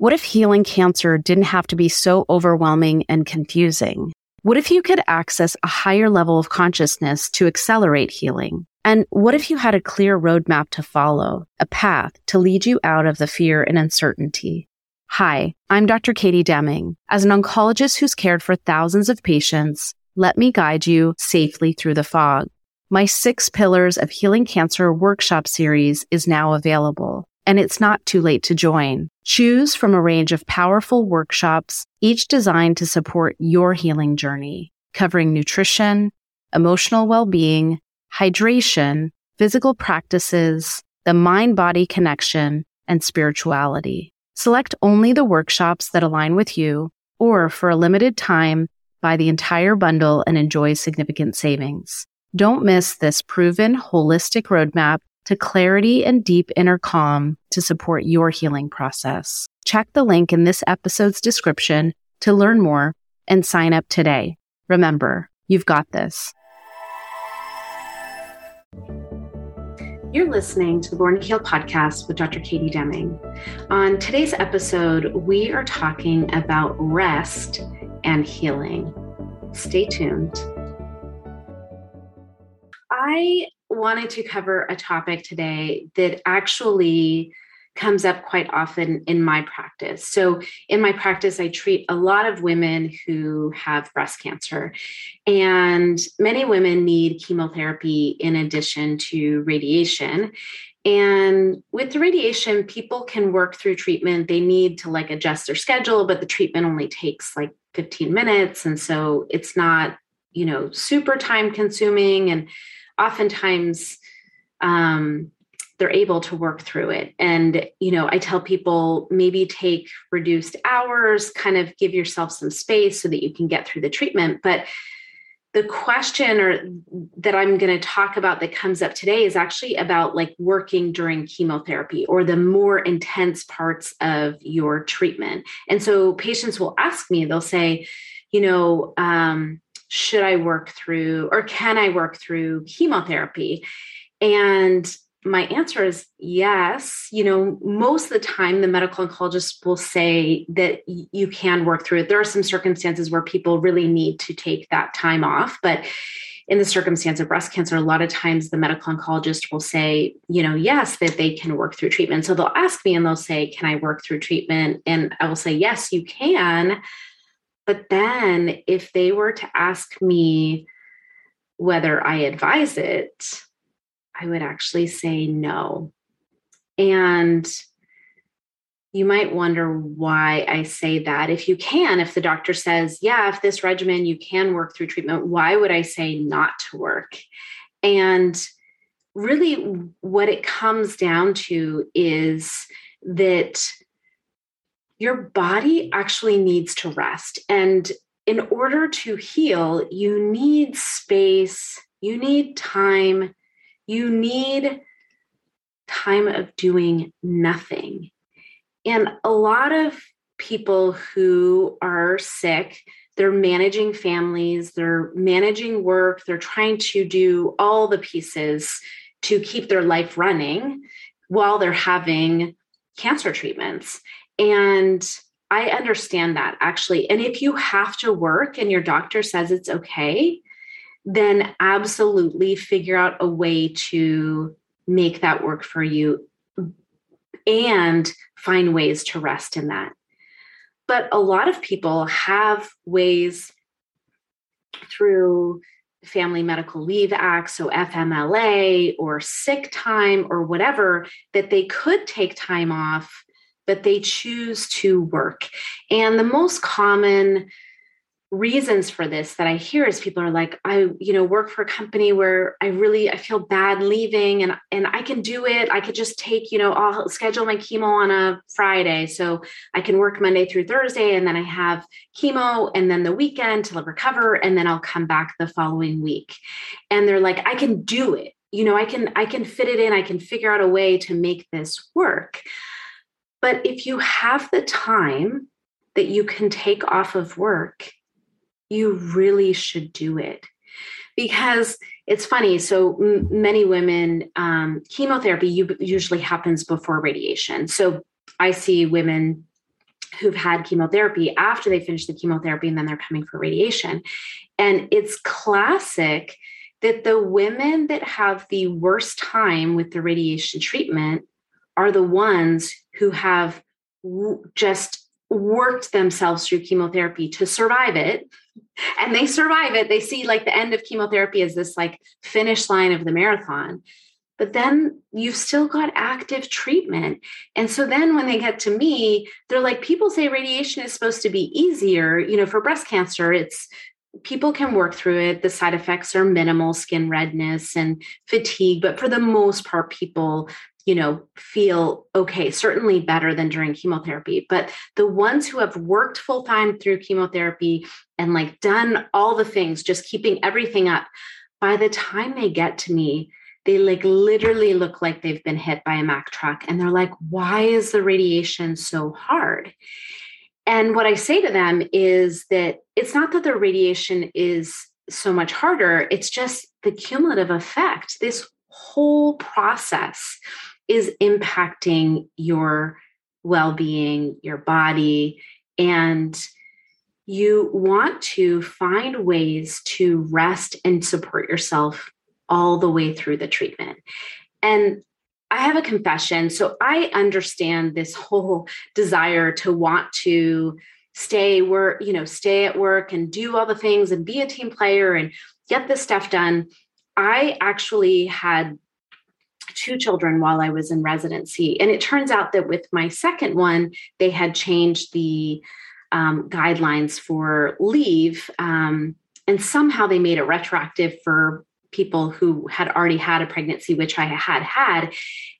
What if healing cancer didn't have to be so overwhelming and confusing? What if you could access a higher level of consciousness to accelerate healing? And what if you had a clear roadmap to follow, a path to lead you out of the fear and uncertainty? Hi, I'm Dr. Katie Deming. As an oncologist who's cared for thousands of patients, let me guide you safely through the fog. My six pillars of healing cancer workshop series is now available and it's not too late to join. Choose from a range of powerful workshops, each designed to support your healing journey, covering nutrition, emotional well-being, hydration, physical practices, the mind-body connection, and spirituality. Select only the workshops that align with you, or for a limited time, buy the entire bundle and enjoy significant savings. Don't miss this proven holistic roadmap to clarity and deep inner calm to support your healing process. Check the link in this episode's description to learn more and sign up today. Remember, you've got this. You're listening to the Born to Heal podcast with Dr. Katie Deming. On today's episode, we are talking about rest and healing. Stay tuned. I wanted to cover a topic today that actually comes up quite often in my practice. So, in my practice, I treat a lot of women who have breast cancer, and many women need chemotherapy in addition to radiation. And with the radiation, people can work through treatment. They need to like adjust their schedule, but the treatment only takes like 15 minutes. And so it's not, you know, super time consuming. And oftentimes um, they're able to work through it. And, you know, I tell people maybe take reduced hours, kind of give yourself some space so that you can get through the treatment. But the question or that I'm going to talk about that comes up today is actually about like working during chemotherapy or the more intense parts of your treatment. And so patients will ask me, they'll say, you know, um, should I work through or can I work through chemotherapy? And my answer is yes. You know, most of the time, the medical oncologist will say that you can work through it. There are some circumstances where people really need to take that time off, but in the circumstance of breast cancer, a lot of times the medical oncologist will say, you know, yes, that they can work through treatment. So they'll ask me and they'll say, can I work through treatment? And I will say, yes, you can. But then if they were to ask me whether I advise it, I would actually say no. And you might wonder why I say that. If you can, if the doctor says, yeah, if this regimen you can work through treatment, why would I say not to work? And really, what it comes down to is that your body actually needs to rest. And in order to heal, you need space, you need time, you need time of doing nothing. And a lot of people who are sick, they're managing families, they're managing work, they're trying to do all the pieces to keep their life running while they're having cancer treatments. And I understand that actually. And if you have to work and your doctor says it's okay, then absolutely figure out a way to make that work for you and find ways to rest in that. But a lot of people have ways through Family Medical Leave Act, so FMLA or sick time or whatever, that they could take time off but they choose to work. And the most common reasons for this that I hear is people are like, I, you know, work for a company where I really I feel bad leaving and and I can do it. I could just take, you know, I'll schedule my chemo on a Friday. So I can work Monday through Thursday and then I have chemo and then the weekend to recover and then I'll come back the following week. And they're like, I can do it. You know, I can I can fit it in. I can figure out a way to make this work. But if you have the time that you can take off of work, you really should do it. Because it's funny. So m- many women, um, chemotherapy usually happens before radiation. So I see women who've had chemotherapy after they finish the chemotherapy and then they're coming for radiation. And it's classic that the women that have the worst time with the radiation treatment are the ones who have just worked themselves through chemotherapy to survive it and they survive it they see like the end of chemotherapy as this like finish line of the marathon but then you've still got active treatment. And so then when they get to me, they're like, people say radiation is supposed to be easier. You know, for breast cancer, it's people can work through it. The side effects are minimal skin redness and fatigue. But for the most part, people, you know, feel okay, certainly better than during chemotherapy. But the ones who have worked full time through chemotherapy and like done all the things, just keeping everything up, by the time they get to me, they like literally look like they've been hit by a Mack truck. And they're like, why is the radiation so hard? And what I say to them is that it's not that the radiation is so much harder, it's just the cumulative effect. This whole process is impacting your well being, your body, and you want to find ways to rest and support yourself all the way through the treatment. And I have a confession. So I understand this whole desire to want to stay work, you know, stay at work and do all the things and be a team player and get this stuff done. I actually had two children while I was in residency. And it turns out that with my second one, they had changed the um, guidelines for leave. Um, and somehow they made it retroactive for people who had already had a pregnancy, which I had had.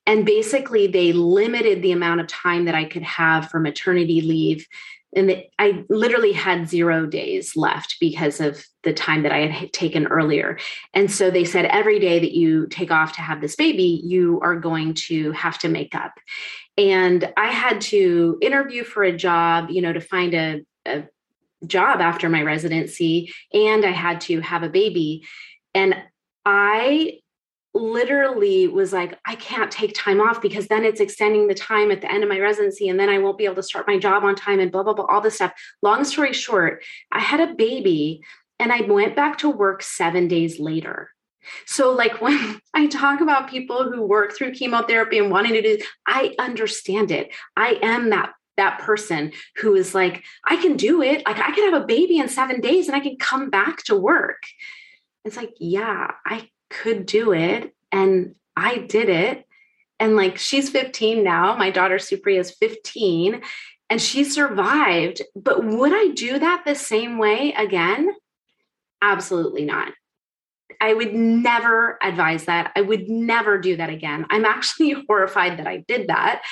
And basically, they limited the amount of time that I could have for maternity leave. And I literally had zero days left because of the time that I had taken earlier. And so they said every day that you take off to have this baby, you are going to have to make up. And I had to interview for a job, you know, to find a, a job after my residency, and I had to have a baby. And I literally was like, I can't take time off because then it's extending the time at the end of my residency and then I won't be able to start my job on time and blah, blah, blah, all this stuff. Long story short, I had a baby and I went back to work seven days later. So, like when I talk about people who work through chemotherapy and wanting to do, I understand it. I am that that person who is like, I can do it. Like I can have a baby in seven days and I can come back to work. It's like, yeah, I could do it. And I did it. And like, she's 15 now. My daughter, Supriya, is 15 and she survived. But would I do that the same way again? Absolutely not. I would never advise that. I would never do that again. I'm actually horrified that I did that.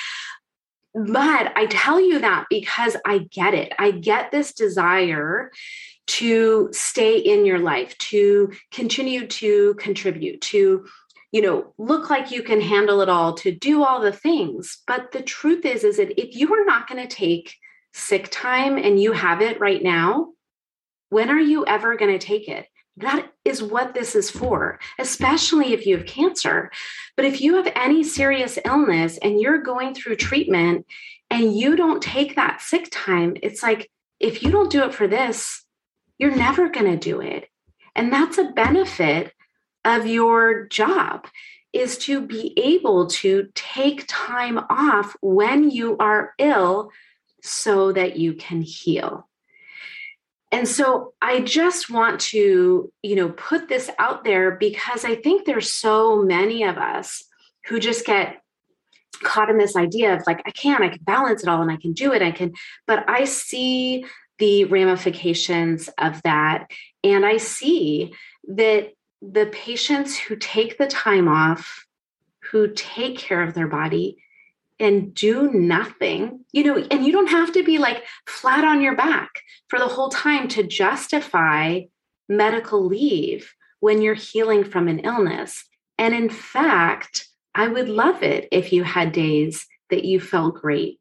But I tell you that because I get it. I get this desire to stay in your life, to continue to contribute, to you know look like you can handle it all to do all the things but the truth is is that if you are not going to take sick time and you have it right now when are you ever going to take it that is what this is for, especially if you have cancer. But if you have any serious illness and you're going through treatment and you don't take that sick time, it's like, if you don't do it for this, you're never going to do it. And that's a benefit of your job is to be able to take time off when you are ill so that you can heal. And so I just want to, you know, put this out there because I think there's so many of us who just get caught in this idea of like I can I can balance it all and I can do it I can but I see the ramifications of that. And I see that the patients who take the time off, who take care of their body, and do nothing, you know, and you don't have to be like flat on your back for the whole time to justify medical leave when you're healing from an illness. And in fact, I would love it if you had days that you felt great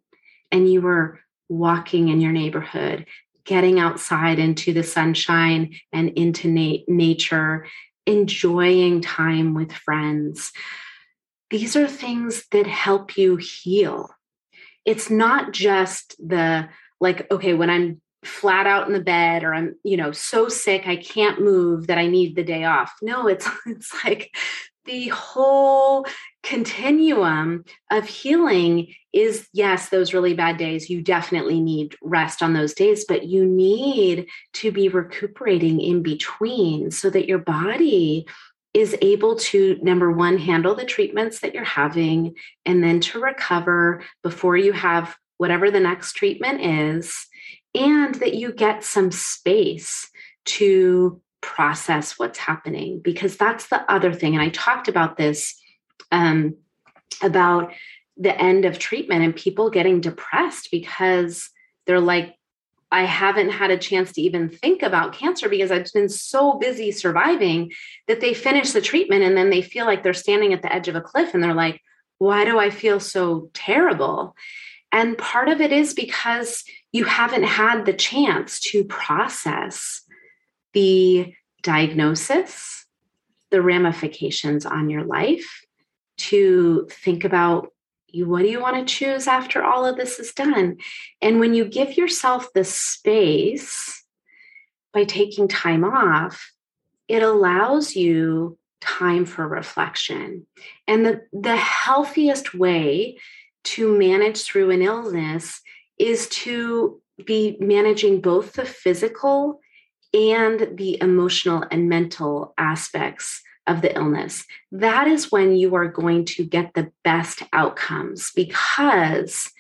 and you were walking in your neighborhood getting outside into the sunshine and into na- nature, enjoying time with friends. These are things that help you heal. It's not just the like, okay, when I'm flat out in the bed or I'm, you know, so sick I can't move that I need the day off. No, it's it's like the whole continuum of healing is yes, those really bad days. You definitely need rest on those days, but you need to be recuperating in between so that your body is able to number one handle the treatments that you're having and then to recover before you have whatever the next treatment is and that you get some space to process what's happening because that's the other thing and i talked about this um, about the end of treatment and people getting depressed because they're like i haven't had a chance to even think about cancer because i've been so busy surviving that they finish the treatment and then they feel like they're standing at the edge of a cliff and they're like why do i feel so terrible? And part of it is because you haven't had the chance to process the diagnosis, the ramifications on your life, to think about what do you want to choose after all of this is done? And when you give yourself the space by taking time off, it allows you time for reflection. And the, the healthiest way to manage through an illness is to be managing both the physical and the emotional and mental aspects of the illness. That is when you are going to get the best outcomes because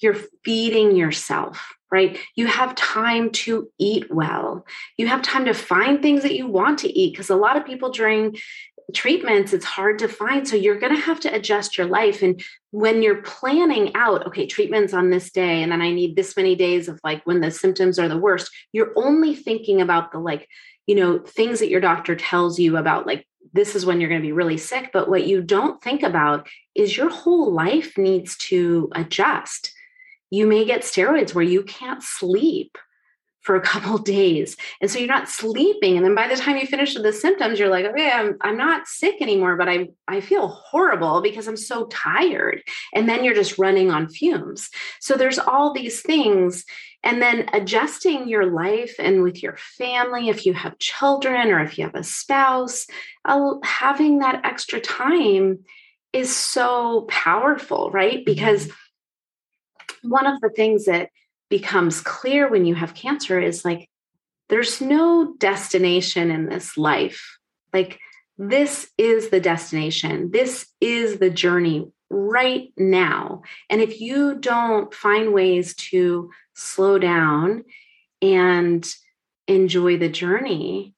you're feeding yourself, right? You have time to eat well. You have time to find things that you want to eat because a lot of people during treatments it's hard to find so you're going to have to adjust your life and when you're planning out okay treatments on this day and then i need this many days of like when the symptoms are the worst you're only thinking about the like you know things that your doctor tells you about like this is when you're going to be really sick but what you don't think about is your whole life needs to adjust. You may get steroids where you can't sleep for a couple days. And so you're not sleeping. And then by the time you finish with the symptoms, you're like, okay, I'm, I'm not sick anymore, but I, I feel horrible because I'm so tired. And then you're just running on fumes. So there's all these things. And then adjusting your life and with your family, if you have children or if you have a spouse, having that extra time is so powerful, right? Because mm-hmm. one of the things that becomes clear when you have cancer is like there's no destination in this life. Like this is the destination. This is the journey right now. And if you don't find ways to slow down and enjoy the journey,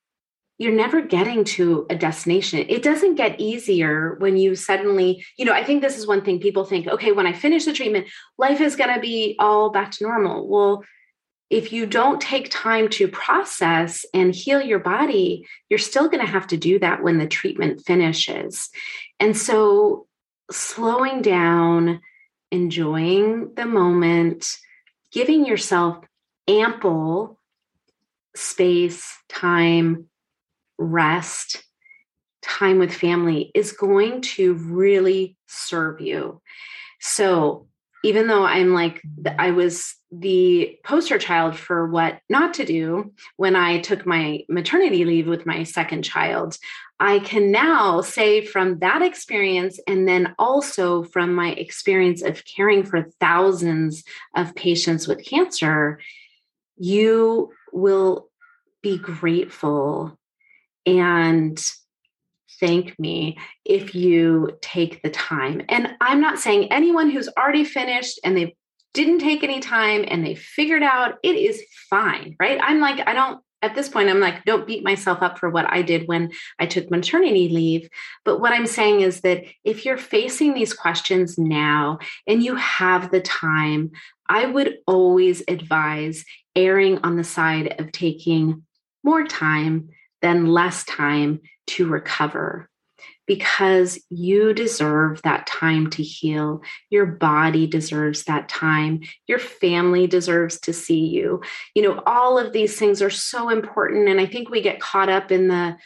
you're never getting to a destination. It doesn't get easier when you suddenly, you know, I think this is one thing people think, okay, when I finish the treatment, life is going to be all back to normal. Well, if you don't take time to process and heal your body, you're still going to have to do that when the treatment finishes. And so, slowing down, enjoying the moment, giving yourself ample space, time, rest, time with family is going to really serve you. So, even though I'm like, I was the poster child for what not to do when I took my maternity leave with my second child, I can now say from that experience, and then also from my experience of caring for thousands of patients with cancer, you will be grateful and thank me if you take the time. And I'm not saying anyone who's already finished and they didn't take any time and they figured out it is fine, right? I'm like, I don't, at this point, I'm like, don't beat myself up for what I did when I took maternity leave. But what I'm saying is that if you're facing these questions now and you have the time, I would always advise erring on the side of taking more time then less time to recover because you deserve that time to heal. Your body deserves that time. Your family deserves to see you. You know, all of these things are so important. And I think we get caught up in the,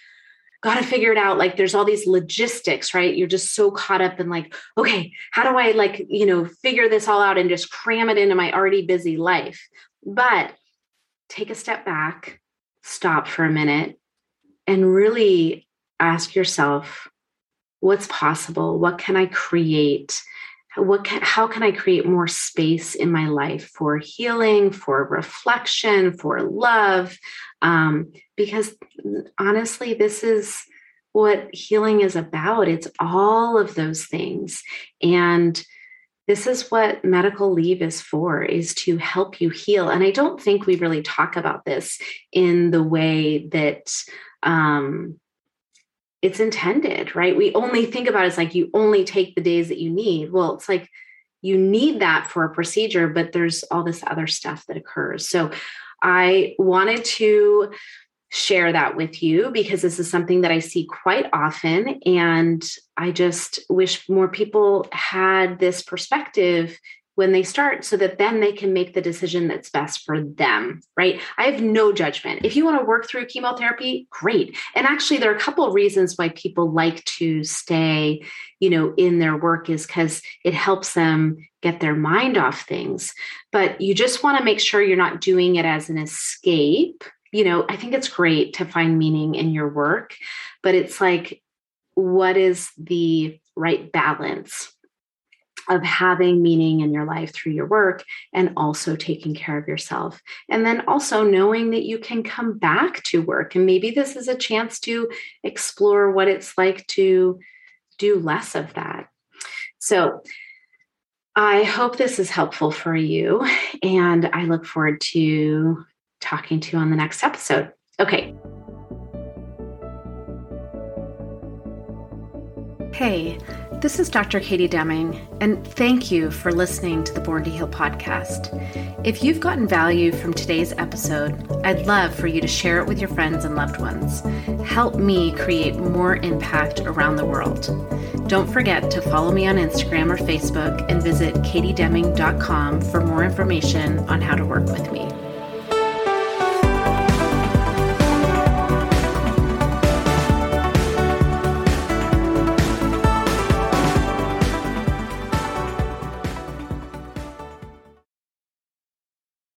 got to figure it out. Like there's all these logistics, right? You're just so caught up in like, okay, how do I like, you know, figure this all out and just cram it into my already busy life? But take a step back, stop for a minute, and really ask yourself what's possible? What can I create? What can, how can I create more space in my life for healing, for reflection, for love? Um, because honestly, this is what healing is about. It's all of those things. And this is what medical leave is for is to help you heal and i don't think we really talk about this in the way that um, it's intended right we only think about it as like you only take the days that you need well it's like you need that for a procedure but there's all this other stuff that occurs so i wanted to share that with you because this is something that I see quite often. And I just wish more people had this perspective when they start so that then they can make the decision that's best for them, right? I have no judgment. If you want to work through chemotherapy, great. And actually there are a couple of reasons why people like to stay, you know, in their work is cuz it helps them get their mind off things. But you just want to make sure you're not doing it as an escape you know, I think it's great to find meaning in your work, but it's like, what is the right balance of having meaning in your life through your work and also taking care of yourself. And then also knowing that you can come back to work. And maybe this is a chance to explore what it's like to do less of that. So, I hope this is helpful for you. And I look forward to talking to you on the next episode. Okay. Hey, this is Dr. Katie Deming, and thank you for listening to the Born to Heal podcast. If you've gotten value from today's episode, I'd love for you to share it with your friends and loved ones. Help me create more impact around the world. Don't forget to follow me on Instagram or Facebook and visit katiedeming.com for more information on how to work with me.